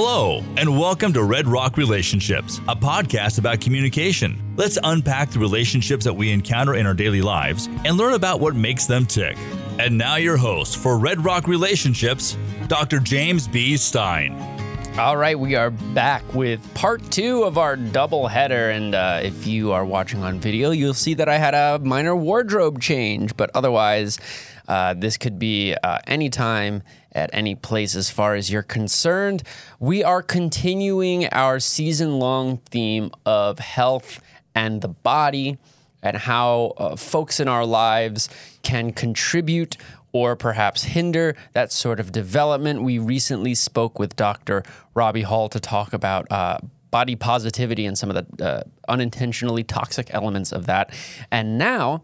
Hello, and welcome to Red Rock Relationships, a podcast about communication. Let's unpack the relationships that we encounter in our daily lives and learn about what makes them tick. And now, your host for Red Rock Relationships, Dr. James B. Stein. All right, we are back with part two of our double header. And uh, if you are watching on video, you'll see that I had a minor wardrobe change, but otherwise, uh, this could be uh, anytime at any place as far as you're concerned. We are continuing our season long theme of health and the body and how uh, folks in our lives can contribute or perhaps hinder that sort of development. We recently spoke with Dr. Robbie Hall to talk about. Uh, body positivity and some of the uh, unintentionally toxic elements of that. And now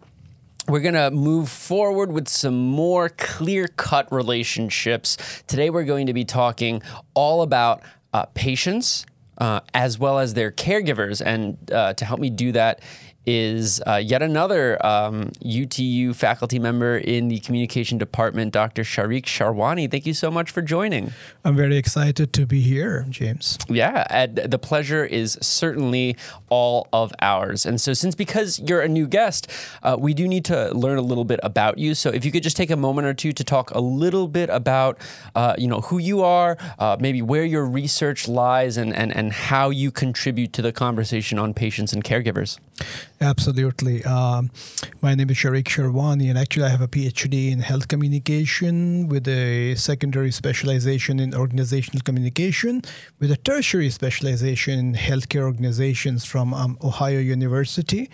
we're going to move forward with some more clear cut relationships. Today, we're going to be talking all about uh, patients uh, as well as their caregivers. And uh, to help me do that is uh, yet another um, UTU faculty member in the communication department, Dr. Sharik Sharwani. Thank you so much for joining. I'm very excited to be here, James. Yeah, the pleasure is certainly all of ours. And so, since because you're a new guest, uh, we do need to learn a little bit about you. So, if you could just take a moment or two to talk a little bit about, uh, you know, who you are, uh, maybe where your research lies, and, and and how you contribute to the conversation on patients and caregivers. Absolutely. Um, my name is Sharik Sharwani, and actually, I have a PhD in health communication with a secondary specialization in organizational communication, with a tertiary specialization in healthcare organizations from um, Ohio University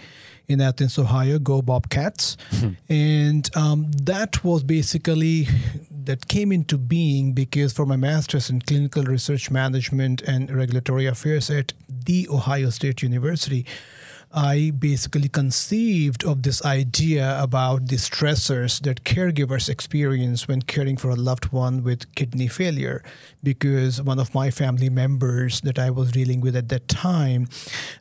in Athens, Ohio. Go Bobcats! Mm-hmm. And um, that was basically that came into being because for my master's in clinical research management and regulatory affairs at the Ohio State University. I basically conceived of this idea about the stressors that caregivers experience when caring for a loved one with kidney failure. Because one of my family members that I was dealing with at that time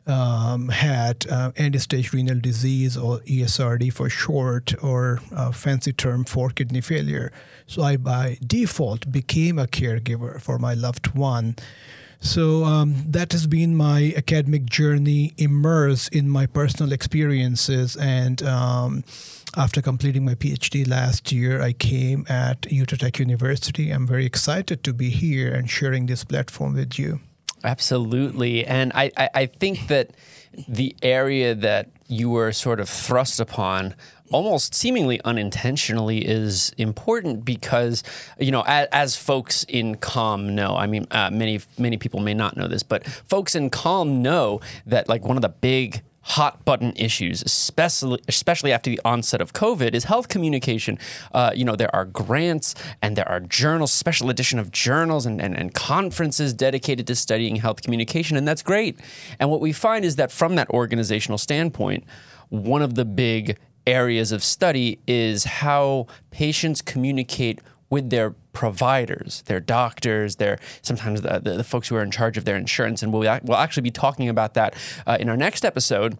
um, had uh, end stage renal disease, or ESRD for short, or a fancy term for kidney failure. So I, by default, became a caregiver for my loved one. So um, that has been my academic journey, immersed in my personal experiences. And um, after completing my PhD last year, I came at Utah Tech University. I'm very excited to be here and sharing this platform with you. Absolutely. And I, I, I think that the area that you were sort of thrust upon almost seemingly unintentionally is important because you know as, as folks in com know i mean uh, many many people may not know this but folks in com know that like one of the big hot button issues, especially especially after the onset of COVID, is health communication. Uh, you know, there are grants and there are journals, special edition of journals and, and, and conferences dedicated to studying health communication, and that's great. And what we find is that from that organizational standpoint, one of the big areas of study is how patients communicate with their providers, their doctors, their sometimes the, the, the, folks who are in charge of their insurance, and we'll, we'll actually be talking about that uh, in our next episode.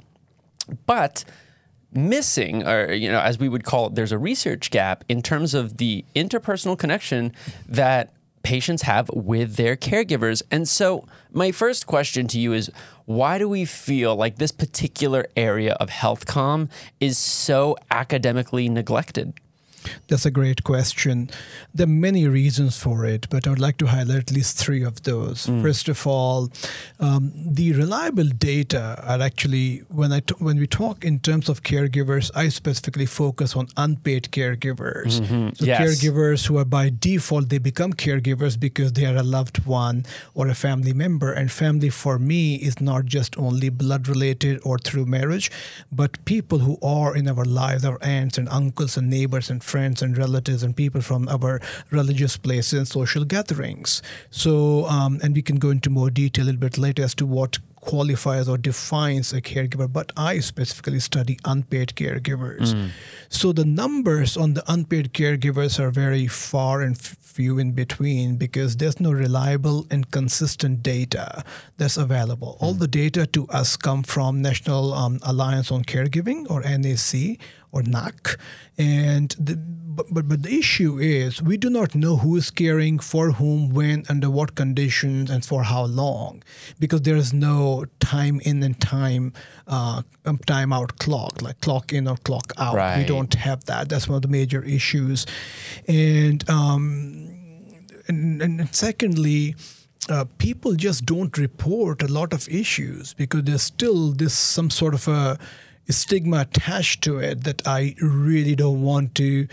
But missing, or you know, as we would call it, there's a research gap in terms of the interpersonal connection that patients have with their caregivers. And so, my first question to you is why do we feel like this particular area of health com is so academically neglected? That's a great question. There are many reasons for it, but I would like to highlight at least three of those. Mm. First of all, um, the reliable data are actually when I t- when we talk in terms of caregivers, I specifically focus on unpaid caregivers. Mm-hmm. So yes. caregivers who are by default they become caregivers because they are a loved one or a family member, and family for me is not just only blood related or through marriage, but people who are in our lives, our aunts and uncles and neighbors and friends and relatives and people from our religious places and social gatherings. So, um, and we can go into more detail a little bit later as to what qualifies or defines a caregiver, but I specifically study unpaid caregivers. Mm. So the numbers on the unpaid caregivers are very far and few in between because there's no reliable and consistent data that's available. Mm. All the data to us come from National um, Alliance on Caregiving or NAC or NAC. And the, but, but, but the issue is we do not know who is caring for whom, when, under what conditions, and for how long, because there is no time in and time uh, um, time out clock, like clock in or clock out. Right. We don't have that. That's one of the major issues. And um, and, and secondly, uh, people just don't report a lot of issues because there's still this some sort of a stigma attached to it that I really don't want to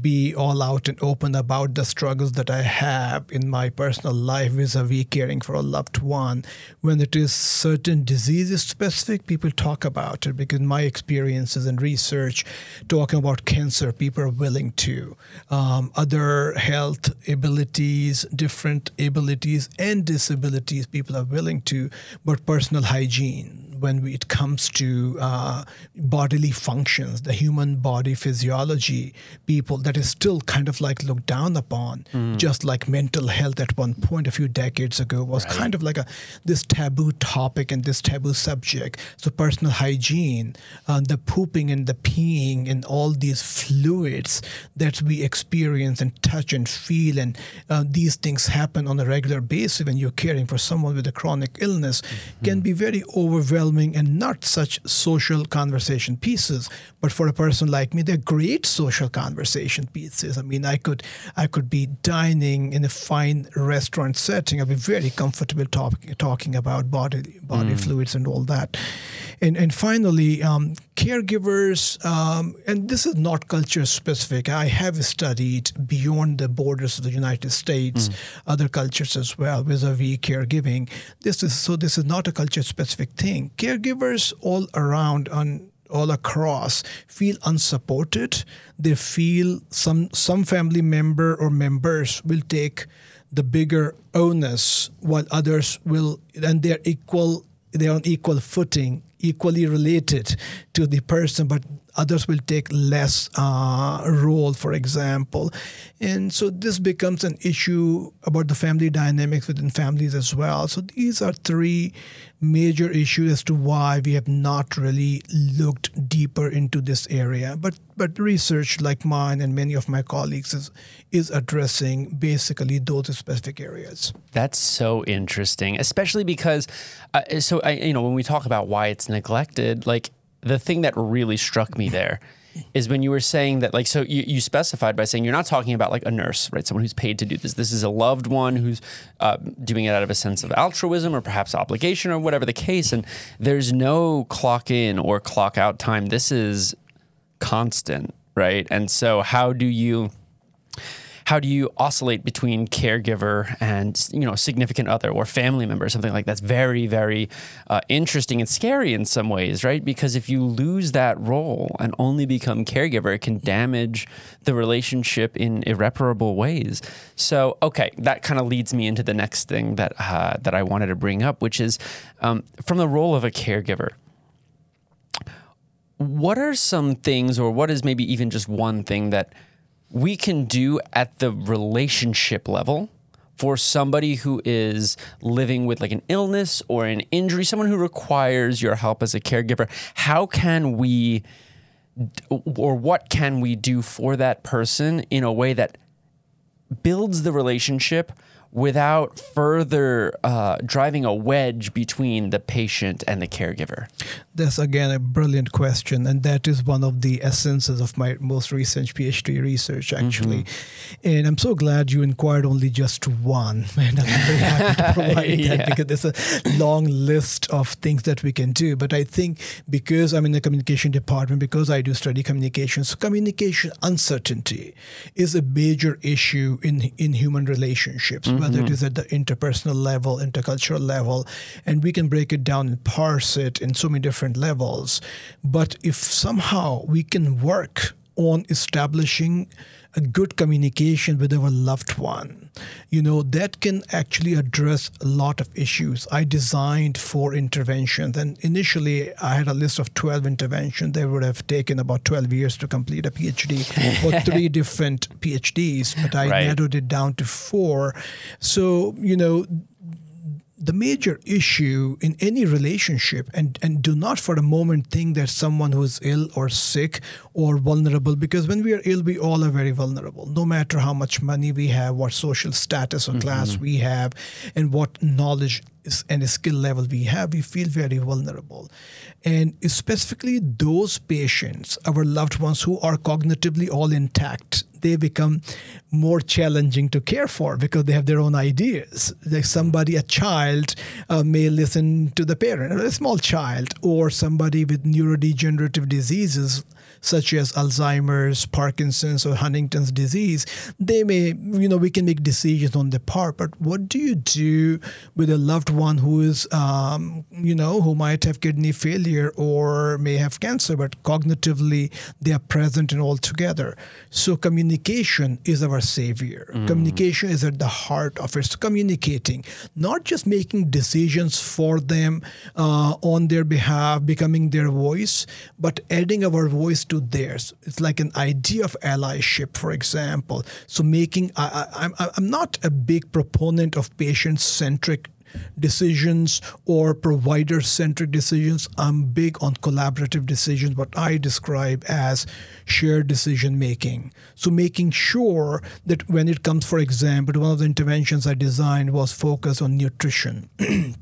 be all out and open about the struggles that I have in my personal life vis-a-vis caring for a loved one. When it is certain diseases specific, people talk about it because my experiences and research talking about cancer, people are willing to. Um, other health abilities, different abilities and disabilities, people are willing to. But personal hygiene, when it comes to uh, bodily functions, the human body physiology, people that is still kind of like looked down upon, mm. just like mental health at one point a few decades ago was right. kind of like a this taboo topic and this taboo subject. So personal hygiene, uh, the pooping and the peeing and all these fluids that we experience and touch and feel, and uh, these things happen on a regular basis when you're caring for someone with a chronic illness, mm-hmm. can be very overwhelming and not such social conversation pieces. But for a person like me, they're great social conversation pieces. I mean, I could I could be dining in a fine restaurant setting. I'd be very comfortable talk, talking about body body mm. fluids and all that. And and finally, um, caregivers, um, and this is not culture specific. I have studied beyond the borders of the United States, mm. other cultures as well, vis-a-vis caregiving. This is so. This is not a culture specific thing caregivers all around on all across feel unsupported. They feel some some family member or members will take the bigger onus while others will and they're equal they're on equal footing equally related to the person but others will take less uh, role, for example. And so this becomes an issue about the family dynamics within families as well. So these are three major issues as to why we have not really looked deeper into this area. But but research like mine and many of my colleagues is is addressing basically those specific areas. That's so interesting, especially because uh, so I, you know when we talk about why it's neglected, like the thing that really struck me there is when you were saying that like so you, you specified by saying you're not talking about like a nurse right? Someone who's paid to do this. This is a loved one who's uh, doing it out of a sense of altruism or perhaps obligation or whatever the case. And there's no clock in or clock out time. This is constant right? And so how do you how do you oscillate between caregiver and you know significant other or family member or something like that's very very uh, interesting and scary in some ways right? Because if you lose that role and only become caregiver it can damage the relationship in irreparable ways. So okay that kind of leads me into the next thing that uh, that I wanted to bring up which is um, from the role of a caregiver what are some things or what is maybe even just one thing that we can do at the relationship level for somebody who is living with like an illness or an injury, someone who requires your help as a caregiver, how can we or what can we do for that person in a way that builds the relationship without further uh, driving a wedge between the patient and the caregiver? That's again a brilliant question, and that is one of the essences of my most recent PhD research, actually. Mm-hmm. And I'm so glad you inquired only just one, and I'm very happy to provide yeah. that because there's a long list of things that we can do. But I think because I'm in the communication department, because I do study communication, so communication uncertainty is a major issue in in human relationships. Mm-hmm whether mm-hmm. it is at the interpersonal level, intercultural level, and we can break it down and parse it in so many different levels. But if somehow we can work on establishing a good communication with our loved one, you know, that can actually address a lot of issues. I designed four interventions, and initially I had a list of 12 interventions. They would have taken about 12 years to complete a PhD or three different PhDs, but I right. narrowed it down to four. So, you know, the major issue in any relationship, and, and do not for a moment think that someone who is ill or sick or vulnerable, because when we are ill, we all are very vulnerable, no matter how much money we have, what social status or class mm-hmm. we have, and what knowledge and skill level we have, we feel very vulnerable. And specifically, those patients, our loved ones who are cognitively all intact, they become more challenging to care for because they have their own ideas. Like somebody, a child, uh, may listen to the parent, a small child, or somebody with neurodegenerative diseases such as Alzheimer's, Parkinson's, or Huntington's disease, they may, you know, we can make decisions on the part. But what do you do with a loved one who is, um, you know, who might have kidney failure or may have cancer, but cognitively they are present and all together? So communication is our savior. Mm. Communication is at the heart of it. Communicating, not just making decisions for them uh, on their behalf, becoming their voice, but adding our voice to theirs. It's like an idea of allyship, for example. So making I, I, I'm I'm not a big proponent of patient centric decisions or provider centric decisions. I'm big on collaborative decisions, what I describe as shared decision making. So, making sure that when it comes, for example, one of the interventions I designed was focused on nutrition.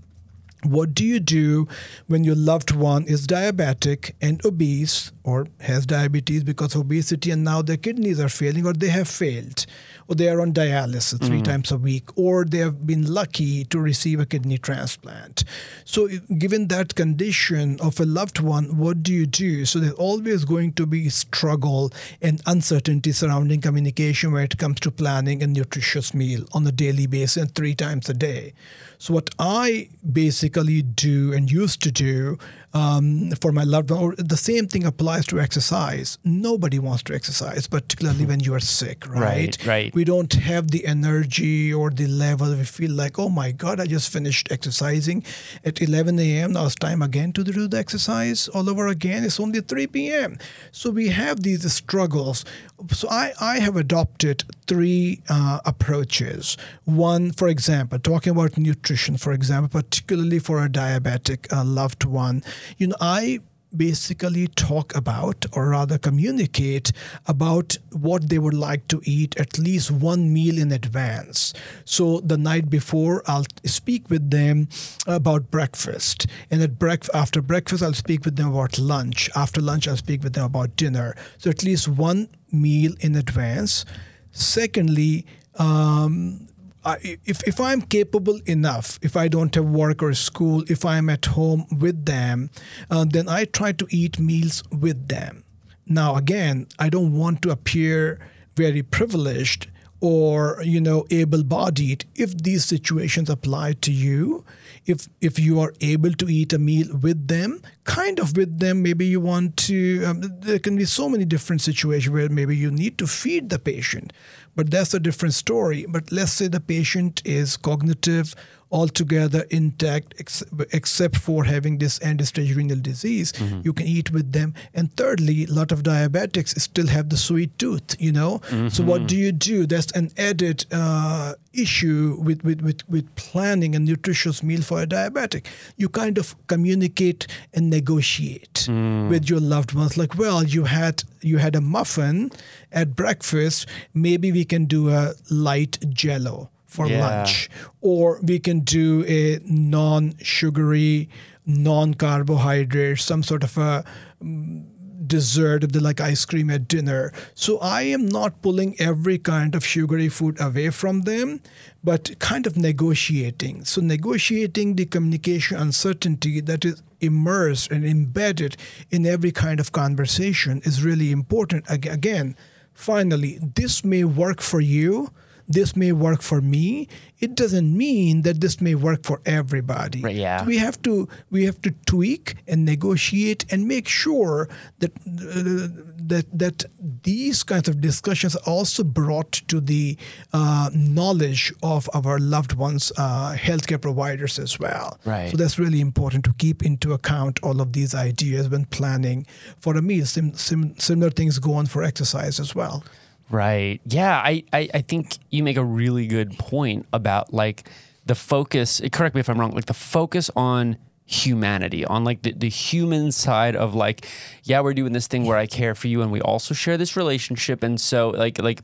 what do you do when your loved one is diabetic and obese or has diabetes because of obesity and now their kidneys are failing or they have failed or they are on dialysis three mm. times a week or they have been lucky to receive a kidney transplant. So given that condition of a loved one what do you do? So there's always going to be struggle and uncertainty surrounding communication when it comes to planning a nutritious meal on a daily basis and three times a day. So what I basically do and used to do um, for my loved one, or the same thing applies to exercise. Nobody wants to exercise, particularly when you are sick, right? Right, right. We don't have the energy or the level. We feel like, oh my God, I just finished exercising at 11 a.m. Now it's time again to do the exercise all over again. It's only 3 p.m. So we have these struggles. So I, I have adopted three uh, approaches. One, for example, talking about nutrition, for example, particularly for a diabetic uh, loved one you know, I basically talk about or rather communicate about what they would like to eat at least one meal in advance. So the night before i'll speak with them about breakfast. And at breakfast after breakfast i'll speak with them about lunch. After lunch i'll speak with them about dinner. So at least one meal in advance. Secondly um, if, if I'm capable enough, if I don't have work or school, if I'm at home with them, uh, then I try to eat meals with them. Now, again, I don't want to appear very privileged or you know able-bodied. If these situations apply to you, if if you are able to eat a meal with them, kind of with them, maybe you want to. Um, there can be so many different situations where maybe you need to feed the patient but that's a different story. But let's say the patient is cognitive altogether intact ex- except for having this end stage renal disease. Mm-hmm. you can eat with them. And thirdly a lot of diabetics still have the sweet tooth you know? Mm-hmm. so what do you do? That's an added uh, issue with, with, with, with planning a nutritious meal for a diabetic. You kind of communicate and negotiate mm. with your loved ones. Like well you had you had a muffin at breakfast. Maybe we can do a light jello for yeah. lunch, or we can do a non sugary, non carbohydrate, some sort of a mm, dessert if they like ice cream at dinner. So I am not pulling every kind of sugary food away from them, but kind of negotiating. So negotiating the communication uncertainty that is immersed and embedded in every kind of conversation is really important. Again, finally, this may work for you this may work for me it doesn't mean that this may work for everybody. Right, yeah. So we have to we have to tweak and negotiate and make sure that uh, that that these kinds of discussions are also brought to the uh, knowledge of our loved ones uh, healthcare providers as well. Right. So that's really important to keep into account all of these ideas when planning for a meal. Sim- sim- similar things go on for exercise as well Right. Yeah. I, I, I think you make a really good point about like the focus. Correct me if I'm wrong. Like the focus on humanity on like the, the human side of like yeah we're doing this thing where i care for you and we also share this relationship and so like like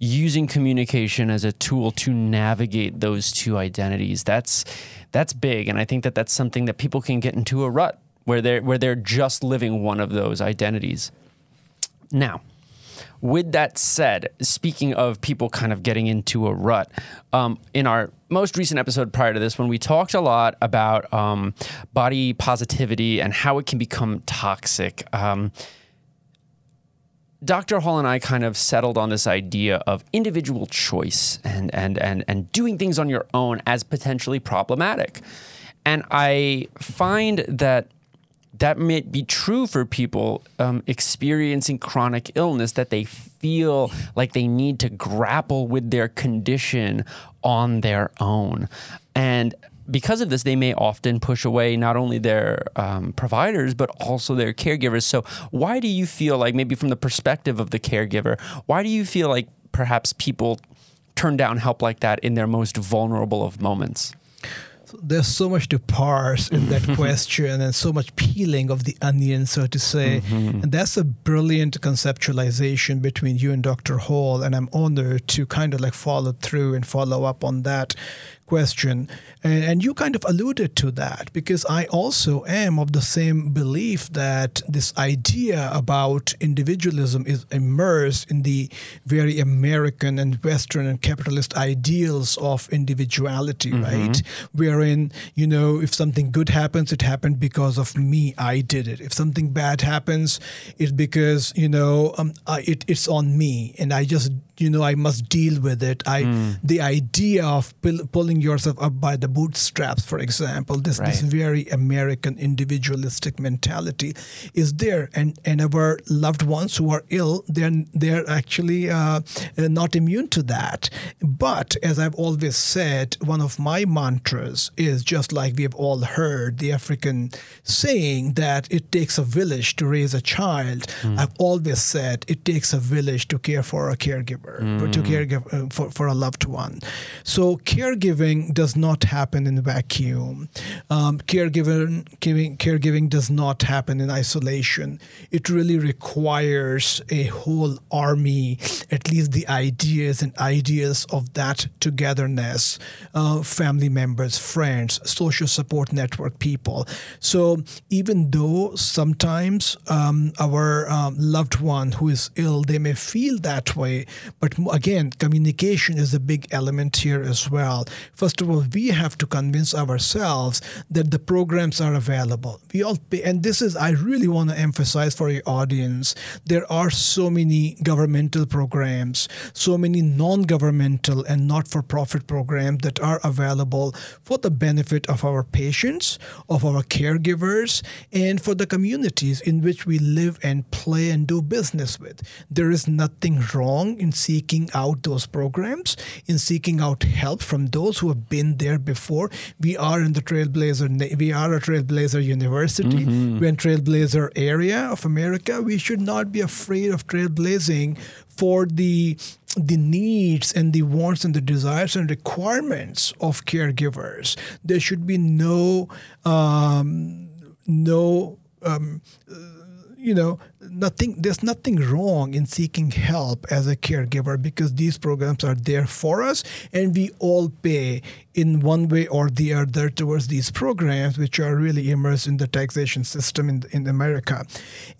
using communication as a tool to navigate those two identities that's that's big and i think that that's something that people can get into a rut where they're where they're just living one of those identities now with that said, speaking of people kind of getting into a rut, um, in our most recent episode prior to this one, we talked a lot about um, body positivity and how it can become toxic. Um, Dr. Hall and I kind of settled on this idea of individual choice and, and, and, and doing things on your own as potentially problematic. And I find that that may be true for people um, experiencing chronic illness that they feel like they need to grapple with their condition on their own. And because of this, they may often push away not only their um, providers, but also their caregivers. So, why do you feel like, maybe from the perspective of the caregiver, why do you feel like perhaps people turn down help like that in their most vulnerable of moments? There's so much to parse in that question and so much peeling of the onion, so to say. Mm-hmm. And that's a brilliant conceptualization between you and Dr. Hall. And I'm honored to kind of like follow through and follow up on that question. And you kind of alluded to that because I also am of the same belief that this idea about individualism is immersed in the very American and Western and capitalist ideals of individuality, mm-hmm. right? Wherein, you know, if something good happens, it happened because of me. I did it. If something bad happens, it's because, you know, um, I, it, it's on me and I just you know i must deal with it i mm. the idea of pulling yourself up by the bootstraps for example this right. this very american individualistic mentality is there and and our loved ones who are ill they're they're actually uh, not immune to that but as i've always said one of my mantras is just like we have all heard the african saying that it takes a village to raise a child mm. i've always said it takes a village to care for a caregiver mm. to caregive uh, for, for a loved one. So caregiving does not happen in a vacuum. Um, caregiving, giving, caregiving does not happen in isolation. It really requires a whole army, at least the ideas and ideas of that togetherness, uh, family members, friends, social support network people. So even though sometimes um, our um, loved one who is ill, they may feel that way, but again, communication is a big element here as well. First of all, we have to convince ourselves that the programs are available. We all pay, and this is I really want to emphasize for your audience. There are so many governmental programs, so many non-governmental and not-for-profit programs that are available for the benefit of our patients, of our caregivers, and for the communities in which we live and play and do business with. There is nothing wrong in seeking out those programs, in seeking out help from those who have been there before. We are in the Trailblazer, we are a Trailblazer University, mm-hmm. we're in Trailblazer area of America. We should not be afraid of trailblazing for the the needs and the wants and the desires and requirements of caregivers. There should be no um, no um, you know nothing there's nothing wrong in seeking help as a caregiver because these programs are there for us and we all pay in one way or the other towards these programs which are really immersed in the taxation system in, in america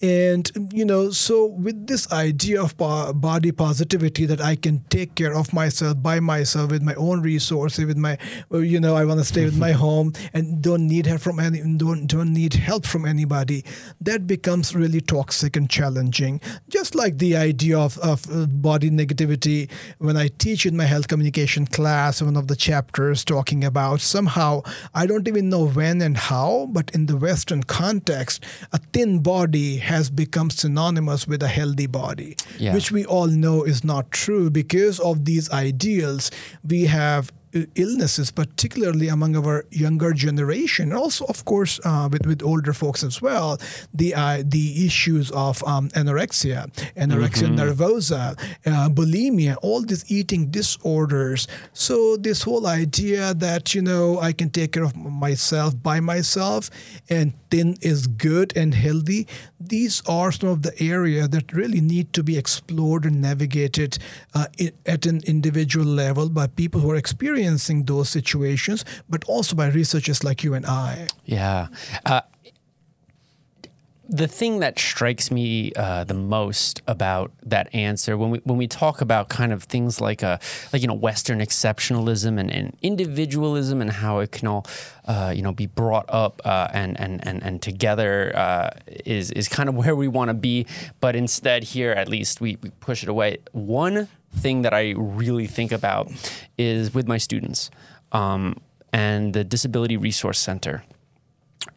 and you know so with this idea of body positivity that i can take care of myself by myself with my own resources with my you know i want to stay with my home and don't need help from any don't don't need help from anybody that becomes really toxic and challenging. Just like the idea of, of uh, body negativity, when I teach in my health communication class, one of the chapters talking about somehow, I don't even know when and how, but in the Western context, a thin body has become synonymous with a healthy body, yeah. which we all know is not true because of these ideals. We have illnesses, particularly among our younger generation, and also, of course, uh, with with older folks as well. The uh, the issues of um, anorexia, anorexia mm-hmm. nervosa, uh, bulimia, all these eating disorders. So this whole idea that you know I can take care of myself by myself and thin is good and healthy. These are some of the areas that really need to be explored and navigated uh, at an individual level by people who are experiencing those situations, but also by researchers like you and I. Yeah. Uh, the thing that strikes me uh, the most about that answer when we when we talk about kind of things like a like you know Western exceptionalism and, and individualism and how it can all uh, you know be brought up uh, and, and and and together uh, is is kind of where we want to be, but instead here at least we, we push it away. One thing that I really think about is with my students um, and the Disability Resource Center.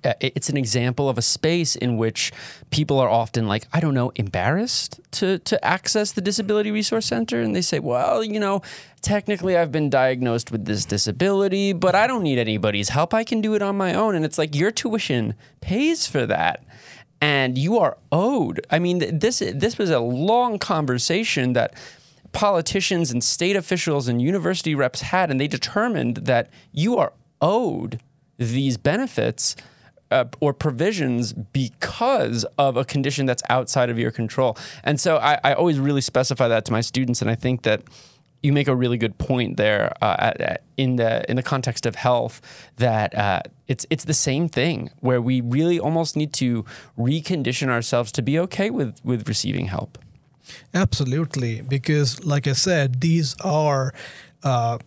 Uh, it's an example of a space in which people are often like i don't know embarrassed to to access the disability resource center. And they say well you know technically i've been diagnosed with this disability but i don't need anybody's help. I can do it on my own. And it's like your tuition pays for that. And you are owed. I mean this this was a long conversation that politicians and state officials and university reps had and they determined that you are owed these benefits uh, or provisions because of a condition that's outside of your control. And so I, I, always really specify that to my students, and I think that you make a really good point there uh, at, at, in the in the context of health that uh, it's it's the same thing where we really almost need to recondition ourselves to be okay with with receiving help. Absolutely, because like I said, these are uh,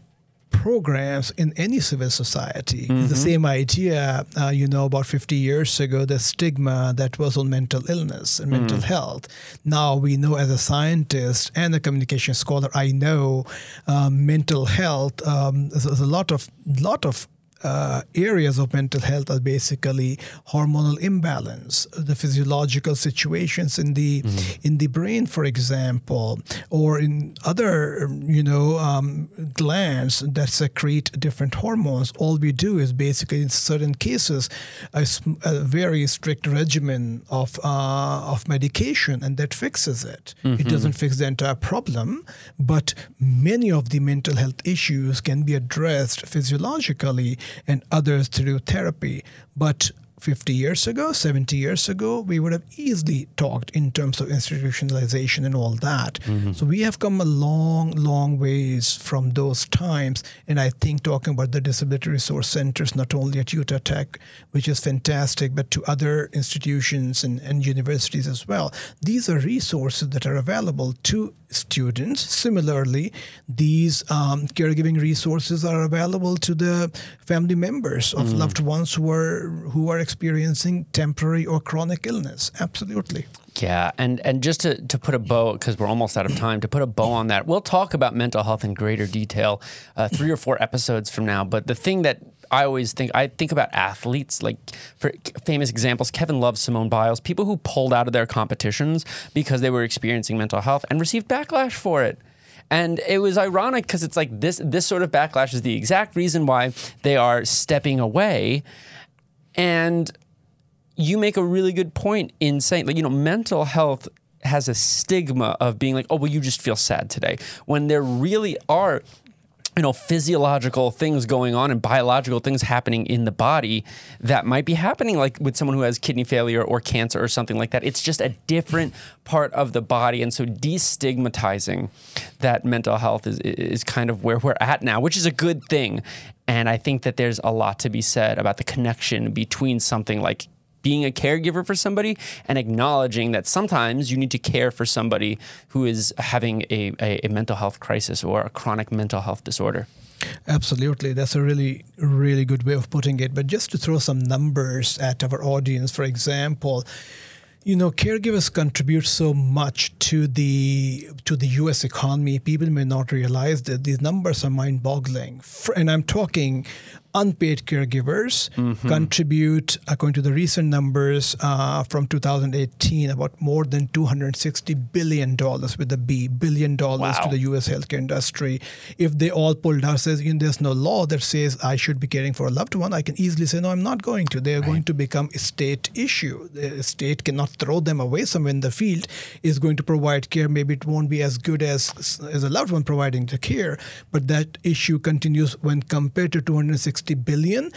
programs in any civil society. Mm-hmm. The same idea, uh, you know, about 50 years ago, the stigma that was on mental illness and mental mm. health. Now we know as a scientist and a communication scholar, I know um, mental health, um, there's a lot of lot of uh, areas of mental health are basically hormonal imbalance, the physiological situations in the mm. in the brain, for example, or in other you know um, glands that secrete different hormones. All we do is basically, in certain cases, a, a very strict regimen of uh, of medication, and that fixes it. Mm-hmm. It doesn't fix the entire problem, but many of the mental health issues can be addressed physiologically and others through therapy. But 50 years ago, 70 years ago, we would have easily talked in terms of institutionalization and all that. Mm-hmm. So we have come a long, long ways from those times. And I think talking about the disability resource centers, not only at Utah Tech, which is fantastic, but to other institutions and, and universities as well, these are resources that are available to students. Similarly, these um, caregiving resources are available to the family members of mm. loved ones who are who are experiencing temporary or chronic illness. Absolutely. Yeah, and and just to, to put a bow because we're almost out of time to put a bow on that, we'll talk about mental health in greater detail uh, three or four episodes from now. But the thing that I always think I think about athletes like for famous examples Kevin Love, Simone Biles, people who pulled out of their competitions because they were experiencing mental health and received backlash for it. And it was ironic because it's like this this sort of backlash is the exact reason why they are stepping away. And you make a really good point in saying like you know mental health has a stigma of being like, oh, well, you just feel sad today. When there really are you know physiological things going on and biological things happening in the body that might be happening like with someone who has kidney failure or cancer or something like that. It's just a different part of the body. And so destigmatizing that mental health is is kind of where we're at now which is a good thing. And i think that there's a lot to be said about the connection between something like being a caregiver for somebody and acknowledging that sometimes you need to care for somebody who is having a, a, a mental health crisis or a chronic mental health disorder. Absolutely. That's a really, really good way of putting it. But just to throw some numbers at our audience, for example, you know, caregivers contribute so much to the to the U.S. economy. People may not realize that these numbers are mind-boggling, and I'm talking unpaid caregivers mm-hmm. contribute, according to the recent numbers uh, from 2018, about more than 260 billion dollars with a B billion dollars wow. to the U.S. healthcare industry. If they all pulled out, says you know, there's no law that says I should be caring for a loved one, I can easily say no, I'm not going to. They are right. going to become a state issue. The state cannot throw them away somewhere in the field. Is going to provide care. Maybe it won't be as good as as a loved one providing the care, but that issue continues when compared to 260 billion.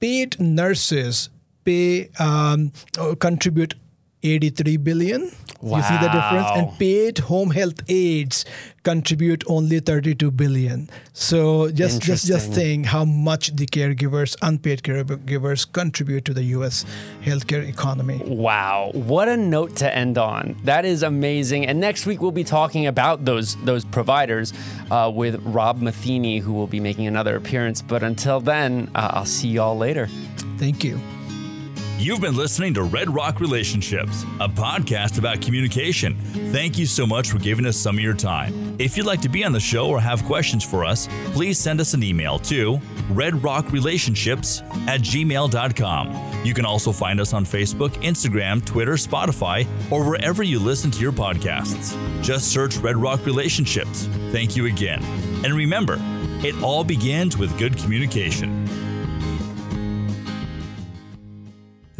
Paid nurses pay um, contribute 83 billion. Wow. You see the difference? And paid home health aides contribute only 32 billion. So just just just saying how much the caregivers, unpaid caregivers contribute to the US healthcare economy. Wow. What a note to end on. That is amazing. And next week we'll be talking about those those providers uh, with Rob Matheny who will be making another appearance. But until then, uh, I'll see y'all later. Thank you. You've been listening to Red Rock Relationships, a podcast about communication. Thank you so much for giving us some of your time. If you'd like to be on the show or have questions for us, please send us an email to redrockrelationships at gmail.com. You can also find us on Facebook, Instagram, Twitter, Spotify, or wherever you listen to your podcasts. Just search Red Rock Relationships. Thank you again. And remember, it all begins with good communication.